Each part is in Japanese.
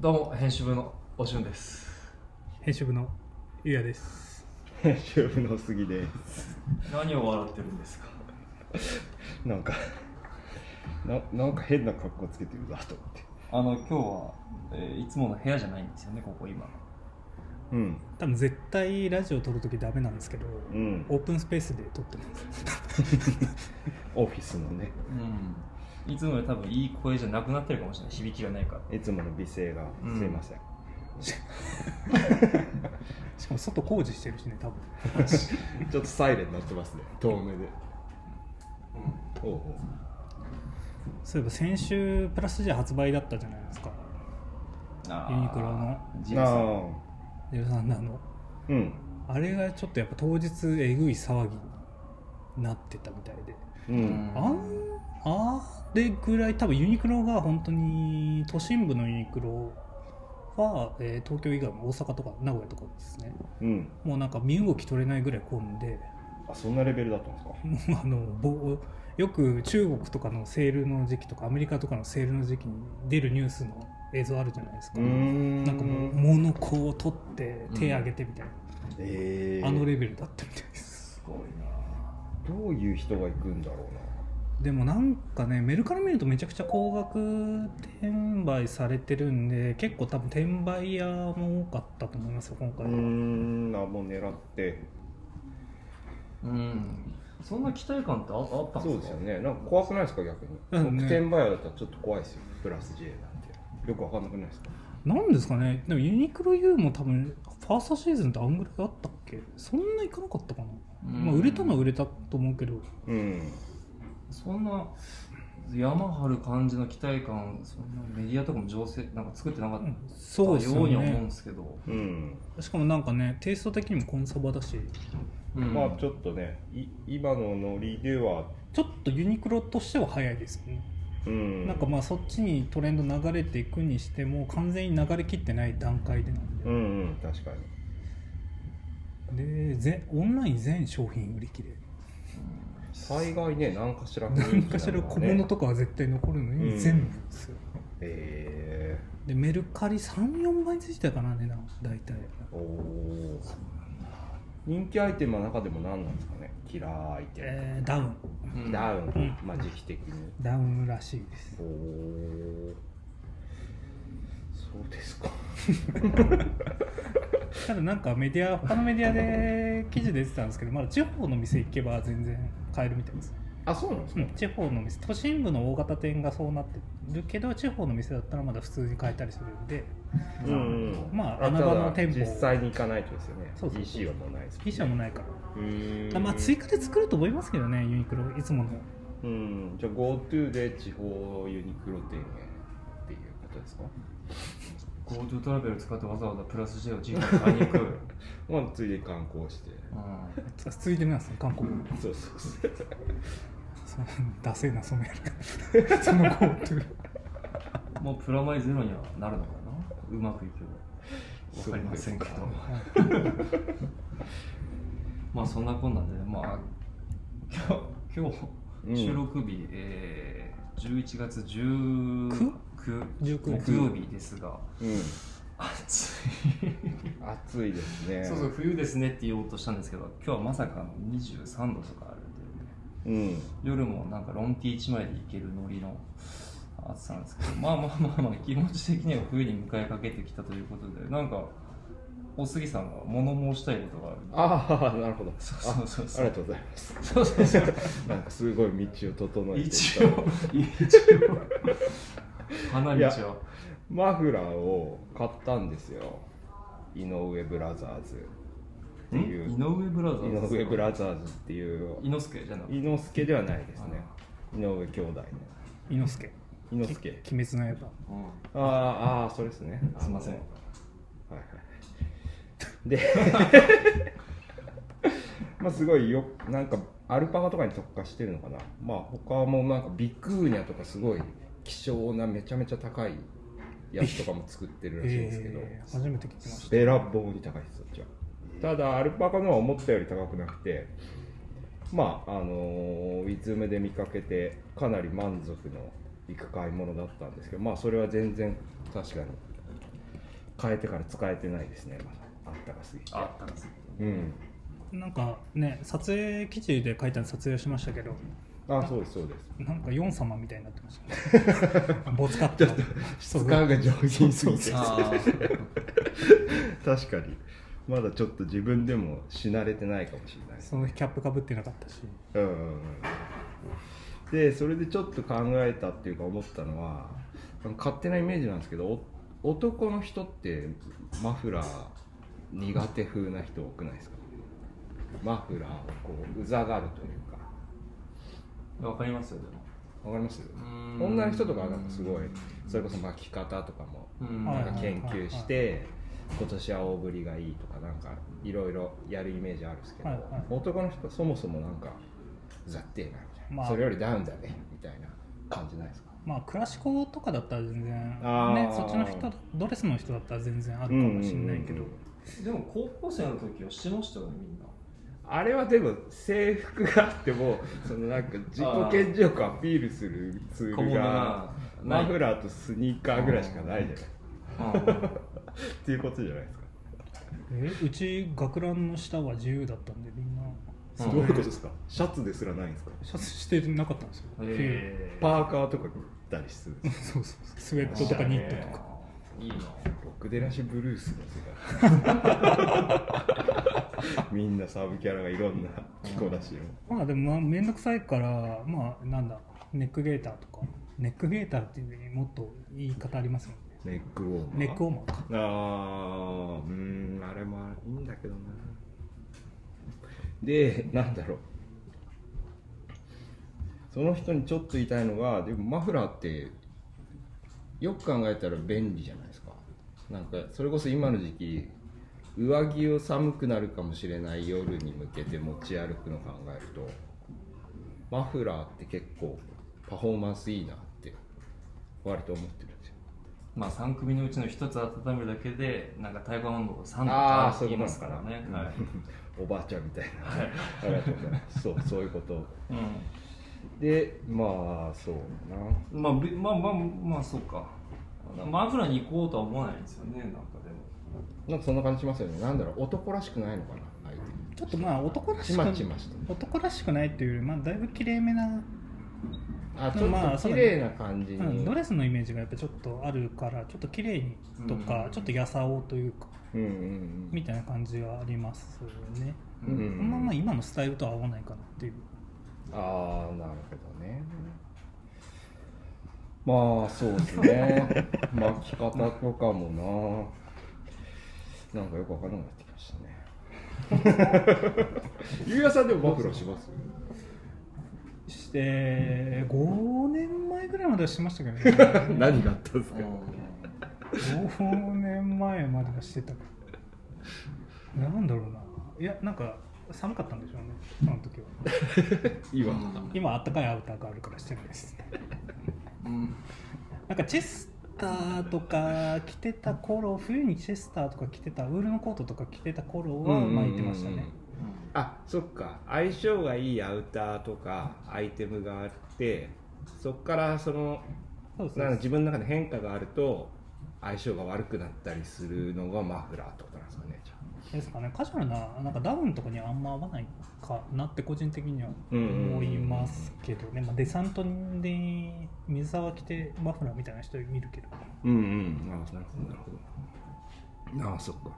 どうも編集部のおしゅんです。編集部のゆうやです。編集部の杉です。何を笑ってるんですか？なんかななんか変な格好つけてるなと思って。あの今日は、えーいつもの部屋じゃないんですよねここ今。うん。多分絶対ラジオ撮るときダメなんですけど、うん。オープンスペースで撮ってます。オフィスのね。うんいつもより多分いい声じゃなくなってるかもしれない。響きがないから。いつもの美声が。うん。すいません、しかも外工事してるしね多分。ちょっとサイレンになってますね。遠目で、おうおう。そういえば先週プラス J 発売だったじゃないですか。ユニクロの。ジルさん。あジェルサンダーの。ーうん。あれがちょっとやっぱ当日えぐい騒ぎになってたみたいで、うん。あんあれぐらい多分ユニクロが本当に都心部のユニクロは、えー東京以外も大阪とか名古屋とかですね。うん。もうなんか身動き取れないぐらい混んで。あそんなレベルだったんですか？あのぼよく中国とかのセールの時期とかアメリカとかのセールの時期に出るニュースの映像あるじゃないですか、ん。なんかもう物こう取って手挙げてみたいな、えー、あのレベルだったみたいです。すごいな。どういう人が行くんだろでもなんかねメルカリ見るとめちゃくちゃ高額転売されてるんで結構多分転売屋も多かったと思いますよ今回は、ーんあもう狙って。うんそんな期待感ってああったんそうでかですすよね。なんか怖くないですか逆に？うんね。僕転売屋だったらちょっと怖いですよプラス J なんて。よくわかんなくないですか？なんですかねでもユニクロ U も多分ファーストシーズンってあんぐらいあったっけそんないかなかったかな、うんまあ、売れたのは売れたと思うけどうんそんな山張る感じの期待感そんなメディアとかも情勢なんか作ってなかった。そうですよようには思うんね。ですけど、うん。しかもなんかねテイスト的にもコンサバだし。うん。まあちょっとねい今のノリでは。ちょっとユニクロとしては早いですよね、うん。なんかまあそっちにトレンド流れていくにしても完全に流れきってない段階でなんで、うんうん確かに。でぜオンライン全商品売り切れ大概ね何かしら何かしら小物とかは絶対残るのにうん。全部ですよ、へでメルカリ34倍ついてたかな値段。大体。えおお人気アイテムは中でも何なんですかね？キラーアイテム、えーダウン。うん。ダウン、うん。まあ時期的に。ダウンらしいです。おおそうですか。ただなんかメディア他のメディアで記事出てたんですけどまだ地方の店行けば全然買えるみたいです。あそうなんですか、うん、地方の店。都心部の大型店がそうなってるけど地方の店だったらまだ普通に買えたりするんで。うんうん。まあ穴場の店舗。実際に行かないとですよね。そうそう。EC はもうないですね。PC はもうないから。うーん。まあ追加で作ると思いますけどねユニクロ。いつもの。うん。じゃあ GoTo で地方ユニクロ店へっていうことですか？GoTo トラベル使ってわざわざプラス J を地域に買いに行く、まあついでに観光して。うつついてみますね韓国そうそうそう。そのダセーなそのやり方。その GoTo ん、もうプラマイゼロにはなるのかな？うまくいけば。わかりませんけど。まあそんなこんなんでまあ今日今うん。日収録日、えー、11月19 19木曜日。ですが。うん。暑い。暑いですね。そうそう冬ですねって言おうとしたんですけど今日はまさかの23度とかあるんで、ね、うん。夜もなんかロンティー1枚でいけるノリの暑さなんですけどまあまあまあまあ気持ち的には冬に迎えかけてきたということでなんかお杉さんが物申したいことがあるああなるほど。そうそうそうそう。あありがとうございます。そうそうそう。なんかすごい道を整えてい一応一応花道いやはマフラーを買ったんですよ。井上ブラザーズっていう。井上ブラザーズ井上ブラザーズっていう。伊之助じゃなくて？伊之助ではないですね。井上兄弟の。伊之助。伊之助。鬼滅の刃。うん。ああああそれですね。すいません。はいはい。で まあすごいよなんかアルパカとかに特化してるのかな。まあ他もなんかビクーニャとかすごい希少なめちゃめちゃ高いやつとかも作ってるらしいんですけど、えー初めて聞きました。べらぼうに高いですそっちはただアルパカのは思ったより高くなくてまああのー、ウィズムで見かけてかなり満足のいく買い物だったんですけどまあそれは全然確かに変えてから使えてないですね。まだあったかすぎて。あったんですうん。なんかね撮影記事で書いたの撮影しましたけどあそうですそうです。なんかヨン様みたいになってましたね。ボツカット質感が上品すぎて。あ 確かに。まだちょっと自分でもし慣れてないかもしれない。そのキャップかぶってなかったし。うんうんうん。でそれでちょっと考えたっていうか思ったのは勝手なイメージなんですけどお男の人ってマフラー苦手風な人多くないですか？マフラーをこううざがるというか。あわかりますよでも。わかりますうん。女の人とかはなんかすごいそれこそ巻き方とかもなんか研究して今年は大ぶりがいいとかなんかいろいろやるイメージあるんですけど、はいはい。男の人はそもそもなんかうざってえなみたいな、まあ。それよりダウンだねみたいな感じないですか？まあクラシコとかだったら全然ねそっちの人ドレスの人だったら全然あるかもしれないけど、うんうんうんでも高校生の時はしてましたよねみんなあれはでも制服があってもそのなんか自己顕示欲をアピールするツールがマフラーとスニーカーぐらいしかないじゃない。あっていうことじゃないですかえうち学ランの下は自由だったんでみんな。うんどういうことですか？シャツですらないんですか？シャツしてなかったんですよ、え。パーカーとか着たりするそうそうスウェットとかニットとか。いいな。ロックデラシブルースの世界 みんなサブキャラがいろんな着こなしをまあでもまあ面倒くさいからまあなんだネックゲーターとか。ネックゲーターっていうのにもっと言い方ありますよね。ネックウォーマー？ネックウォーマーか。あーうーんあれもいいんだけどな。でなんだろう。その人にちょっと言いたいのがでもマフラーってよく考えたら便利じゃないですか。なんかそれこそ今の時期上着を寒くなるかもしれない夜に向けて持ち歩くのを考えるとマフラーって結構パフォーマンスいいなって割と思ってるんですよ。まあ3組のうちの1つ温めるだけでなんか体感温度が3度あー変わっていますからね。はい。おばあちゃんみたいな、はい。ありがとう。ございますそうそういうこと。うでまあそうだんまあべまあまあまあそうか。マフラーに行こうとは思わないんですよねなんかでもななんかそんな感じしますよね。なんだろう男らしくないのかな相手。ちょっとまあ男らしくちまちまして男らしくないっていうよりまあだいぶ綺麗めな、あちょまあっと綺麗な感じに、うん、ドレスのイメージがやっぱちょっとあるからちょっと綺麗にとか、うん。ちょっとやさおというかうんうんみたいな感じはありますね、うんうんまあまあ今のスタイルとは合わないかなっていう。ああなるほどね。まあそうですね。巻き方とかもななんかよくわからなくなってきましたね。ゆうやさんでもマフラーします？して5年前ぐらいまではしてましたけどね。何があったんですか？5年前まではしてたなんだろうな。いやなんか寒かったんでしょうね。その時は。今、今あったかいアウターがあるからしてないです。うん。なんかチェスターとか着てた頃冬にチェスターとか着てたウールのコートとか着てた頃は巻いてましたね。あそっか。相性がいいアウターとかアイテムがあってそっからそのなんか自分の中で変化があると相性が悪くなったりするのがマフラーってことなんですかねじゃあ。ですかね。カジュアルななんかダウンとかにはあんま合わないかなって個人的にはうんうんうんうん思いますけどね、まあ、デサントで水沢着てマフラーみたいな人見るけど。うんうん。あなるほどなるほど。ああそっか。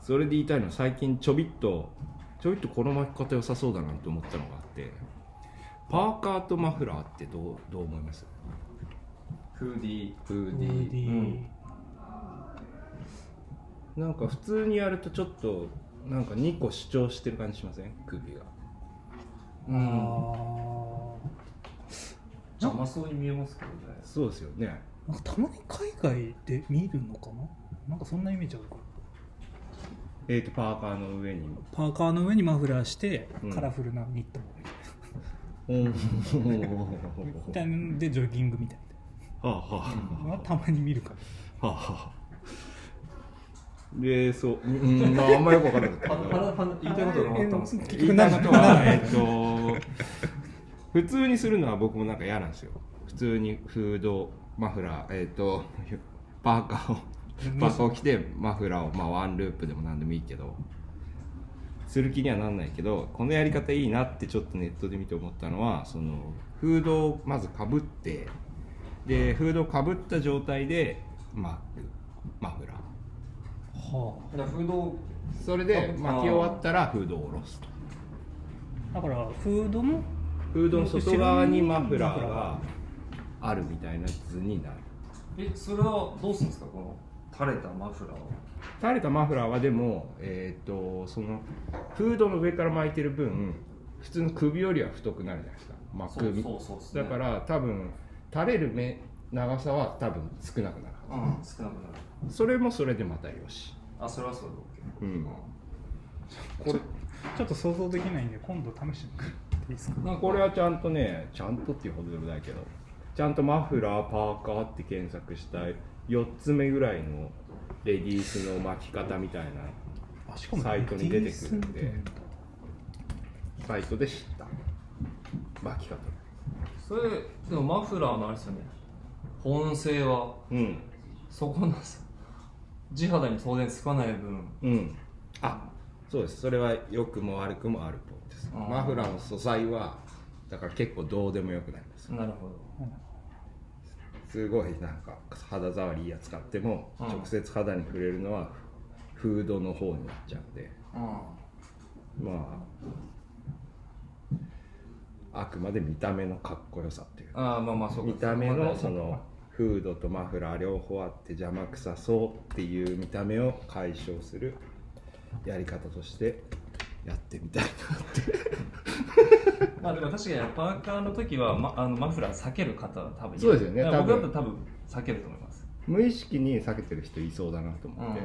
それで言いたいのは最近ちょびっとちょびっとこの巻き方良さそうだなと思ったのがあってパーカーとマフラーってどうどう思います？フーディー。フーフディー。ーディー、うん。なんか普通にやるとちょっとなんか2個主張してる感じしません？首が。うんあ邪魔そうに見えますけどね。そうですよね。ーなんかたまに海外で見るのかな？なんかそんなイメージあるかなえーとパーカーの上に。パーカーの上にマフラーして、うん。カラフルなニットうんみたいな。のでジョギングみたいはあはなのはたまに見るからあはあはあ。でそううんまああんまよく分からなかった言いたいことが分かったんですか結言いたいことは、えっと、普通にするのは僕もなんか嫌なんですよ。普通にフード、マフラー、えっと、パーカーをパーカーを着てマフラーを、まあ、ワンループでも何でもいいけどする気にはなんないけどこのやり方いいなってちょっとネットで見て思ったのはそのフードをまずかぶってでフードをかぶった状態で巻くマフラー。はだからフードそれで巻き終わったらフードを下ろすと。あだからフードのフードの外側にマフラーがあるみたいな図になる。えそれはどうするんですか？この垂れたマフラーを垂れたマフラーはでも、えー、とそのフードの上から巻いてる分普通の首よりは太くなるじゃないですか。巻くそうそうそうね。だから多分垂れる目長さは多分少なくなるうん少なくなる。それもそれでまたよし。あそれはそれで OK うん。これちょっと想像できないんで今度試してみていいですか？なんかこれはちゃんとねちゃんとっていうほどでもないけどちゃんとマフラーパーカーって検索した4つ目ぐらいのレディースの巻き方みたいなサイトに出てくるんでサイトで知った。巻き方。それでもマフラーのあれですよね。本性は。うん。そこのさ地肌に当然つかない分。うん。あそうです。それは良くも悪くもあるポイントですあーマフラーの素材はだから結構どうでもよくなります。なるほど。すごいなんか肌触りいいやつ買ってもうん。直接肌に触れるのはフードの方になっちゃうんで。うまああくまで見た目のかっこよさっていうああまあまあそうか。見た目のそそのフードとマフラー両方あって邪魔くさそうっていう見た目を解消するやり方としてやってみたいなって。まあでも確かにパーカーの時は、ま、あのマフラー避ける方は多分いる。そうですよね僕だったら多分避けると思います。無意識に避けてる人いそうだなとうん思って、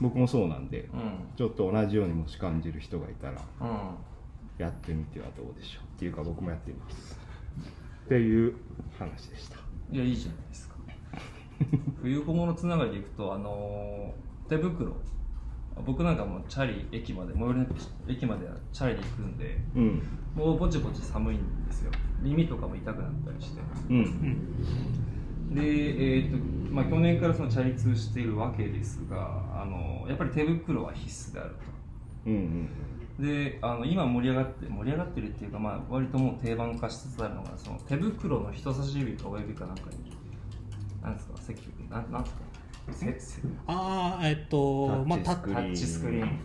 僕もそうなんでうん。ちょっと同じようにもし感じる人がいたらうん。やってみてはどうでしょうっていうか僕もやってみます。っていう話でした。いやいいじゃないですか。冬小物つながりでいくとあのー手袋僕なんかもうチャリ駅まで最寄りの駅まではチャリで行くんでうん。もうぼちぼち寒いんですよ。耳とかも痛くなったりして。うん。で、えーとまあ、去年からそのチャリ通しているわけですがあのやっぱり手袋は必須であるうんうんとであの今盛り上がって盛り上がってるっていうか、まあ、割ともう定番化しつつあるのがその手袋の人差し指か親指かなんかになんですか積極なんなんですか？ああえっとまあタタッタッチスクリーン。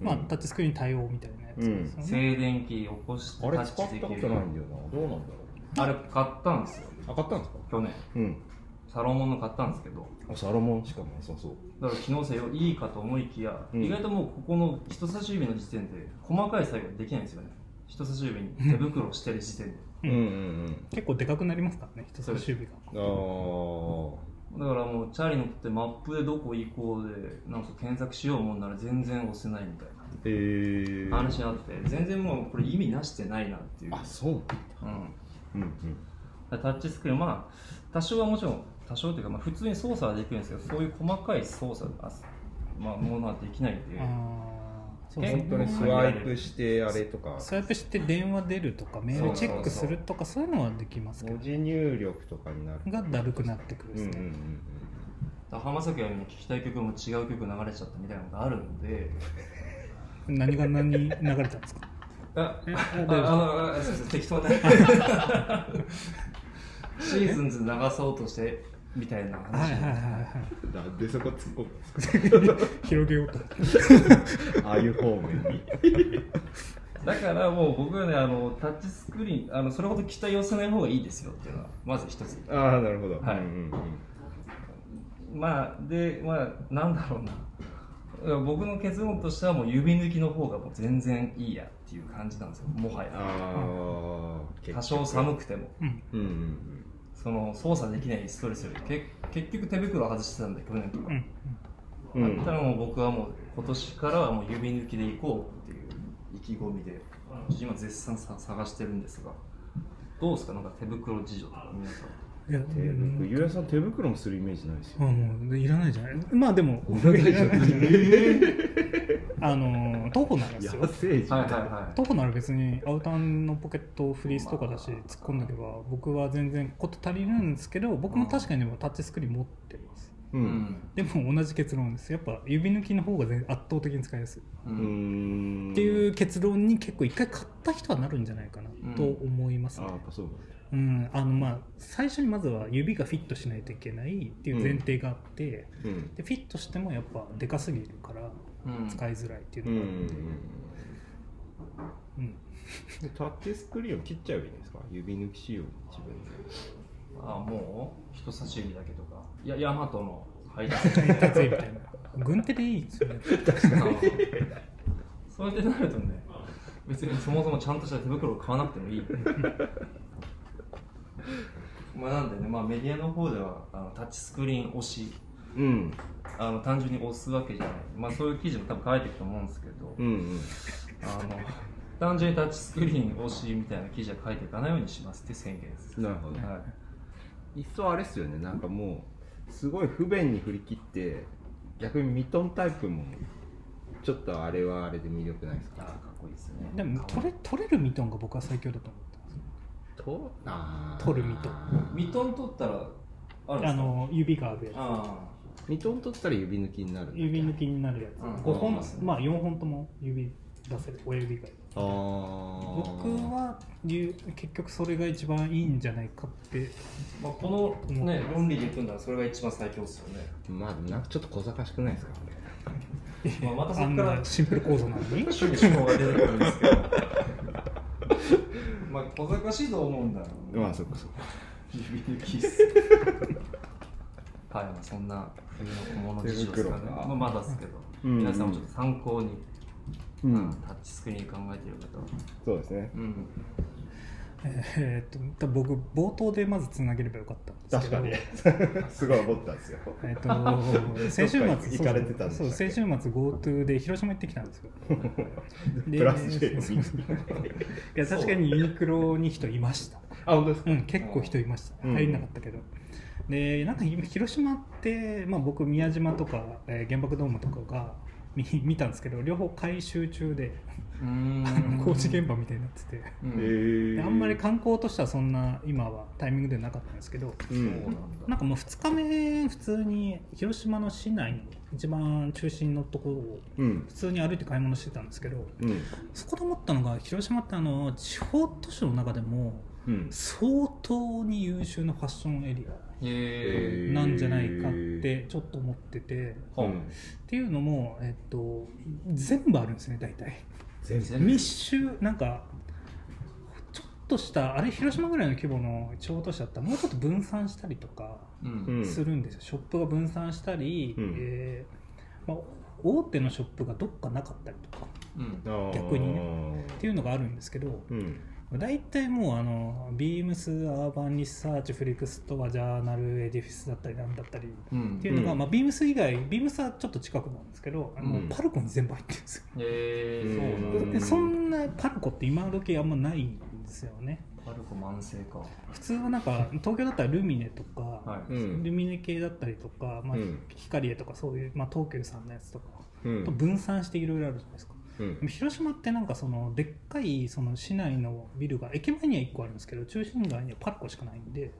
まあ、タッチスクリーン対応みたいなやつですよね、静電気起こしてあれタ使ったことないんだよな。どうなんだろあれ買ったんですよ。うあ買ったんですか？去年。うん。サロモンの買ったんですけど。あサロモンしかなさそうだから機能性よいいかと思いきや、うん。意外ともうここの人差し指の時点で細かい作業できないんですよね。人差し指に手袋をしてる時点で。うんうん結構でかくなりますからね人差し指が。うんああだからもうチャリ乗ってマップでどこ行こうでなんか検索しようもんなら全然押せないみたいへえな話あって全然もうこれ意味なしてないなっていう。あそううん。うんうん。タッチスクリーンまあ多少はもちろん多少というか、まあ、普通に操作はできるんですけどそういう細かい操作あ、まあ、ものはできないんでああそう。えそう本当にスワイプしてあれとか。スワイプして電話出るとかメールチェックするとかそういうのはできますけど。文字入力とかになる。がだるくなってくるうんうんですね、浜崎あゆみの聴きたい曲も違う曲流れちゃったみたいなのがあるんで。何が何に流れたんですか？あえああのあすいません適当な。シーズンズ流そうとしてみたいなはい話はいはいはい。うんなんでそこ突っ込む広げようと。ああいう方面に。だからもう僕はねあのタッチスクリーンあのそれほど期待を寄せない方がいいですよっていうのはまず一つ。ああなるほど。はい。うんうんまあでまあなんだろうな。僕の結論としてはもう指抜きの方がもう全然いいやっていう感じなんですよ。もはや。ああ多少寒くても。うんうんうんその操作できないストレスよりけ結局手袋外してたんで去年とか、うんうん。だったらもう僕はもう今年からはもう指抜きで行こうっていう。意気込みで。今絶賛さ探してるんですがどうですか？なんか手袋事情とか。皆さんいや手袋ゆうやさん手袋もするイメージないですよ。あもういらないじゃない？まあでもいらないじゃない。あの徒歩ならですよ。徒歩なら別にアウターのポケットフリースとかだし突っ込んでおけば僕は全然こと足りるんですけど僕も確かにでもタッチスクリーン持ってます。ううん。んでも同じ結論です。やっぱ指抜きの方が全圧倒的に使いやすい、ううんん。っていう結論に結構一回買った人はなるんじゃないかなと思いますね、あやっぱそうだうん、あのまあ最初にまずは指がフィットしないといけないっていう前提があって、うん。でフィットしてもやっぱでかすぎるからうん。使いづらいっていううんのがあるんで、うん。でタッチスクリーンを切っちゃえばいいんですか？指抜き仕様自分で。あもう人差し指だけとか。いやヤマトの配達員みたいな。軍手でいいですよね。そうやってなるとね別にそもそもちゃんとした手袋を買わなくてもいいまあなんでね、まあ、メディアの方ではあのタッチスクリーン押しうん。あの単純に押すわけじゃない、まあ、そういう記事も多分書いてると思うんですけど、うんうん。あの単純にタッチスクリーン押しみたいな記事は書いていかないようにしますって宣言です、なるほど。はい。っそあれっすよね。なんかもうすごい不便に振り切って逆にミトンタイプもちょっとあれはあれで魅力ないですか？かっこいいですね。でも取れ取れるミトンが僕は最強だと思ってますと？取るミト。ミトン取ったらあの指があるやあミトン取ったら指抜きになるつ指抜きになるやつ、うん。5本うんまあ4本とも指出せる。親指が。あ僕は結局それが一番いいんじゃないかって。ー、まあ、このね論理でいくんならそれが一番最強ですよね。まあなんかちょっと小賢しくないですかこまあまたそあんこからなシンプル構造なのに？趣味思考が出てくるんですけど。まあ小賢しいと思うんだろうれまあそっかそっか。指抜きっすはい、まあ、そんな冬の小物事情ですかね。まあ、まだですけど、うん。うん皆さんもちょっと参考に、うん。うんタッチスクリーン考えている方は。そうですね。うんえーっと僕冒頭でまずつなげればよかったんですけど。すごい思ったんですよ。えっと 先週末行かれてたんでしたっけそう先週末 GoTo で広島行ってきたんですよ。でプラス J いや確かにユニクロに人いました。あ本当ですか？うん結構人いました。うん。入んなかったけど、でなんか今広島って、まあ、僕宮島とか、えー原爆ドームとかが見 見たんですけど両方改修中で工事現場みたいになってて。あんまり観光としてはそんな今はタイミングではなかったんですけどうんそうなんかもう2日目普通に広島の市内の一番中心のところをうん。普通に歩いて買い物してたんですけどうん。そこで思ったのが広島ってあの地方都市の中でもうん。相当に優秀なファッションエリへアなんじゃないかってちょっと思ってて。えう。ん。っていうのも、えっと、全部あるんですね大体。密集なんかちょっとしたあれ広島ぐらいの規模の地方都市だったらもうちょっと分散したりとかうん。うんするんですよ、ショップが分散したり、うん。えーまあ、大手のショップがどっかなかったりとか。逆にっていうのがあるんですけどうん大体もうあのビームスアーバンリサーチフリークスストアジャーナルエディフィスだったりなんだったりうんっていうのが、うん。まあ、ビームス以外ビームスはちょっと近くなんですけどあの、うん。パルコに全部入ってるんですよ、へえそうなんそんなパルコって今時あんまないんですよね。パルコ慢性か。普通はなんか東京だったらルミネとか、はい、うん。ルミネ系だったりとか、まあうん。ヒカリエとかそういう、まあ、東急さんのやつとかうん。と分散していろいろあるじゃないですか、うん。広島ってなんかそのでっかいその市内のビルが駅前には1個あるんですけど中心街にはパルコしかないんで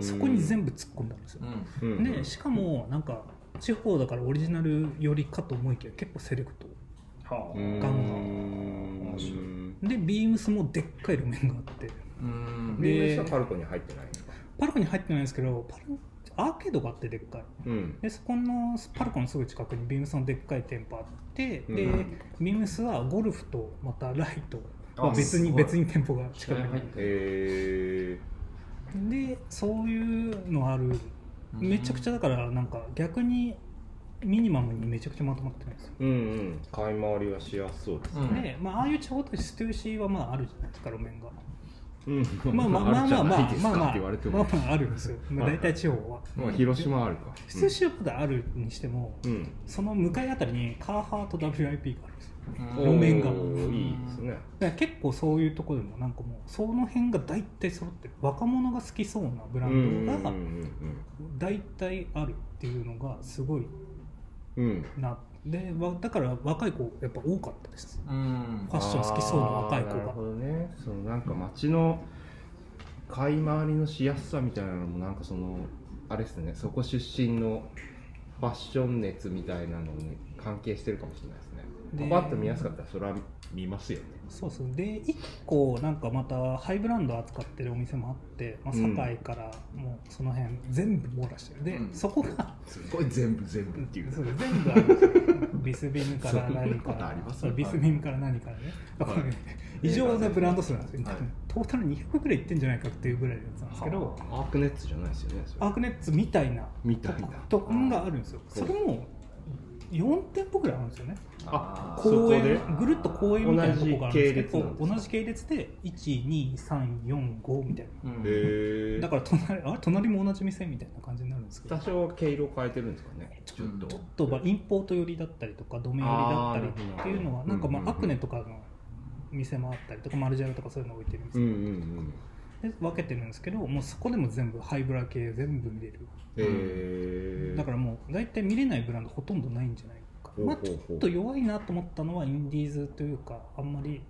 そこに全部突っ込んだんですよ、うん。うん。でしかもなんか地方だからオリジナルよりかと思いきや結構セレクト。ガンガン。でビームスもでっかい路面があって。うん。ビームスはパルコに入ってないんですか。パルコに入ってないんですけどパルアーケードがあってでっかい。うん。でそこのパルコのすぐ近くにビームスのでっかい店舗あって、でうん。ビームスはゴルフとまたライト。別に別に店舗が近くに力入ってえでそういうのある。うん。めちゃくちゃだからなんか逆にミニマムにめちゃくちゃまとまってるんですよ、ー、うんうん。買い回りはしやすそうですうん。で、まあ、ああいう地方都市ステューシーはまああるじゃないですか路面がうん。まあまあまあまあまあまあまあまあまああるんですよ、まあ、大体地方は。まあ広島はあるか。ステューシーはまだあるにしても、うん。その向かいあたりにカーハーと WIP があるんですよ。うん路面が。いいですね。だから結構そういうところでもなんかもうその辺が大体揃ってる。若者が好きそうなブランドが大体あるっていうのがすごいうん。うんうんなでわだから若い子やっぱ多かったです。うん。ファッション好きそうな若い子が。なるほどね。そのなんか街の買い回りのしやすさみたいなのもなんかそのあれですね。そこ出身のファッション熱みたいなのに関係してるかもしれないですね。でパパッと見やすかったらそれは見ますよね。そうそう。で1個なんかまたハイブランド扱ってるお店もあって、まあ、うん。堺からもうその辺全部網羅してる。で、うん。そこがすごい全部全部っていう。そう全部ある ビスビムから何から。とありますそうビスビムから何からね、だからね異常なブランド数なんですよ、はい。トータル200ぐらいいってんじゃないかっていうぐらいのやつなんですけど、アークネッツじゃないですよねアークネッツみたいなみたいな。とこがあるんですよ。それも4店舗ぐらいあるんですよね。あ公園。でぐるっと公園みたいなとこがあるんですけど同じ系列ですか同じ系列で12345みたいな。うんへえだから隣 あれ？隣も同じ店みたいな感じになるんですけど。多少毛色変えてるんですかね。ちちょっと。ちょっとまあインポート寄りだったりとかドメ寄りだったりっていうのはなんかまあアクネとかの店もあったりとかマルジャルとかそういうの置いてる店うんうんで分けてるんですけどもうそこでも全部ハイブラ系全部見れる。えだからもう大体見れないブランドほとんどないんじゃないか。まあちょっと弱いなと思ったのはインディーズというかあんまり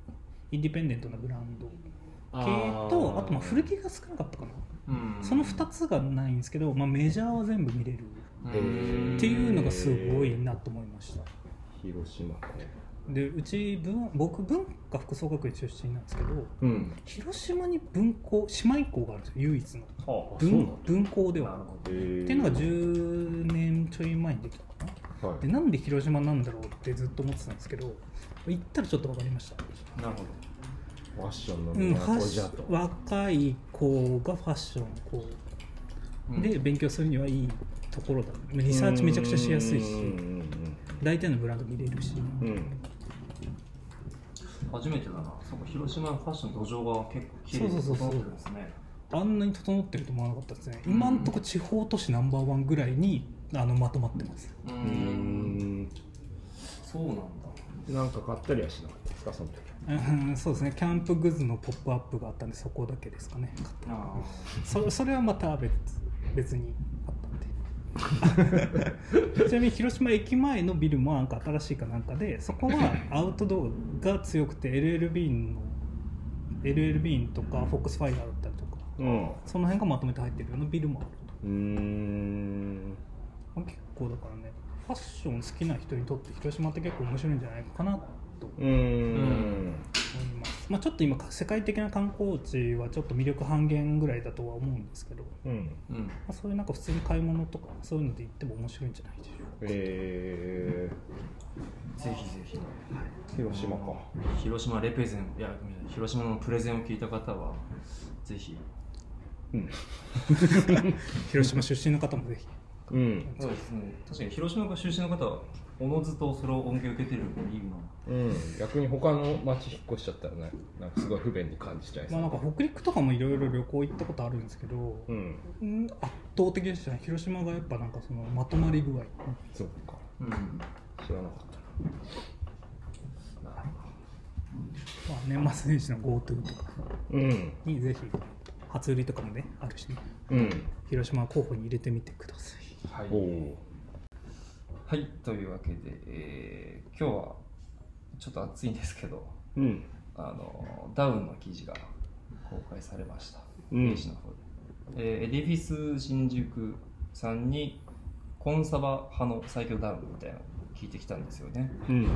インディペンデントなブランド系とあとまあ古着が少なかったかな。うん。その2つがないんですけど、まあ、メジャーは全部見れるうんっていうのがすごいなと思いました。広島ねでうち文僕文化服装学院出身なんですけどうん。広島に文校姉妹校があるんですよ唯一の。はあ文文校では。なっていうのが10年ちょい前にできたかな。はい。でなんで広島なんだろうってずっと思ってたんですけど行ったらちょっと分かりました、どなるほファッションのうん、若い子がファッションこどうで勉強するにはいいところだ。リサーチめちゃくちゃしやすいしうん。大体のブランド見れるし。うん初めてだな。そうか広島のファッションの土壌が結構綺麗にそうそうそうそう。整ってるんですね。あんなに整ってると思わなかったですね。今んとこ地方都市ナンバーワンぐらいにあのまとまってます。そうなんだ。なんか買ったりはしなかったですか？その時。う んそうですね。キャンプグッズのポップアップがあったんでそこだけですかね。あそ それはまた別別に ちなみに広島駅前のビルもなんか新しいかなんかでそこは アウトドアが強くて LLB の LLB とかフォックスファイアだったりとかうん。その辺がまとめて入ってるようなビルもあるうーん。と結構だからねファッション好きな人にとって広島って結構面白いんじゃないかなと思います、まあ、ちょっと今世界的な観光地はちょっと魅力半減ぐらいだとは思うんですけど、まうん。うん。あ、そういうなんか普通に買い物とかそういうので行っても面白いんじゃないでしょうか。えぜひぜひ。ー、広島か。広島レペゼンいや広島のプレゼンを聞いた方はぜひ。うん。広島出身の方もぜひ。うん。そうですね。確かに広島が出身の方はおのずとそれを恩恵を受けてるのもいいなうん。逆に他の町引っ越しちゃったらねなんかすごい不便に感じちゃいそう。まあなんか北陸とかもいろいろ旅行行ったことあるんですけど、うん。うん圧倒的でしたね。広島がやっぱなんかそのまとまり具合。そっか。うん。知らなかったまあ、年末年始の GoTo とか。にぜひ初売りとかもねあるしね。うん。広島候補に入れてみてください。はい。おおはいというわけで、えー今日はちょっと暑いんですけどうん。あのダウンの記事が公開されました、うん。ページの方で、えーエディフィス新宿さんにコンサバ派の最強ダウンみたいなのを聞いてきたんですよね。うん。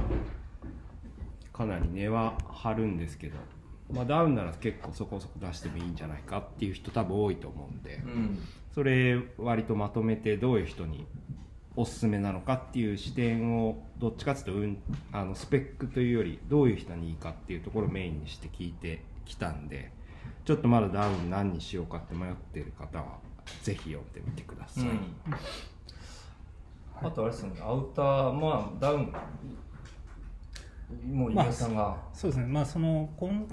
かなり値は張るんですけどまあダウンなら結構そこそこ出してもいいんじゃないかっていう人多分多いと思うんでうん。それ割とまとめてどういう人におすすめなのかっていう視点をどっちかっていうと、うん、あのスペックというよりどういう人にいいかっていうところをメインにして聞いてきたんでちょっとまだダウン何にしようかって迷ってる方はぜひ読んでみてください、あとあれですよねアウターまあダウンもう飯田さんが、そうですね。まあそのコン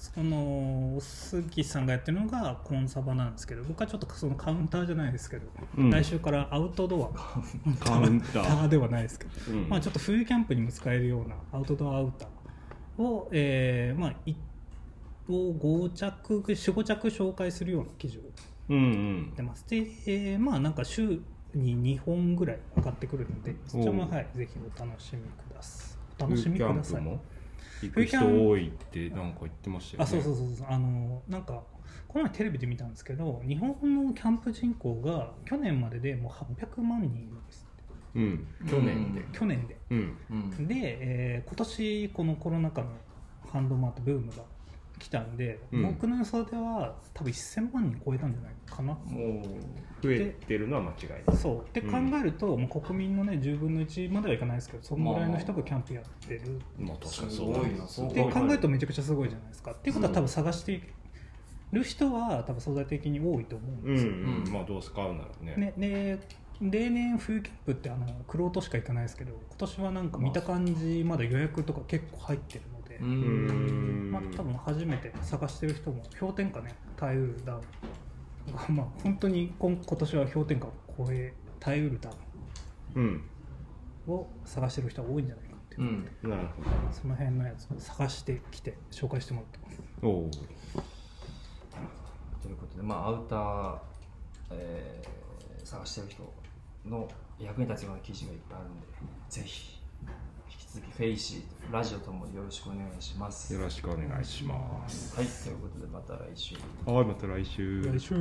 そのお杉さんがやってるのがコンサバなんですけど僕はちょっとそのカウンターじゃないですけど、うん。来週からアウトドアカウンター。ではないですけど、うん。まあ、ちょっと冬キャンプにも使えるようなアウトドアアウターを、えーまあ、いを5着45着紹介するような記事をうんうん。出ますで、えーまあなんか週に2本ぐらい上がってくるのでそちらもはいぜひお楽しみください。お楽しみください。も？行く人多いってなんか言ってましたよね。あそうそうそうそう。あのなんかこの前テレビで見たんですけど日本のキャンプ人口が去年まででもう800万人ですっうん。去年で。去年で。うんうん。で、えー今年このコロナ禍のハンドマートブームが来たんで、うん。僕の予想では多分1000万人超えたんじゃないかな。も増えてるのは間違いない。そう。って考えると、もう国民のね10分の1まではいかないですけどそのぐらいの人がキャンプやってる。まあ確かに。すそうだごいな。そう。って考えるとめちゃくちゃすごいじゃないですか。っていうことは多分探してる人は多分相対的に多いと思うんうんですよ、うんまあどうせ買うならね。ね、で例年冬キャンプってあのクロートしか行かないですけど今年はなんか見た感じまだ予約とか結構入ってるので、ううん。んまあ、多分初めて探してる人も氷点下ね耐えうるダウンがまあ本当に今今年は氷点下を超え耐えうるダウうん。ンを探してる人は多いんじゃないかっていう。う、ん。なるその辺のやつを探してきて紹介してもらってます。ほどおおということでまあアウター、えー探してる人の役に立つような記事がいっぱいあるんでぜひ続きフェイシーラジオともよろしくお願いします。よろしくお願いします。はいということでまた来週。はいまた来週。来週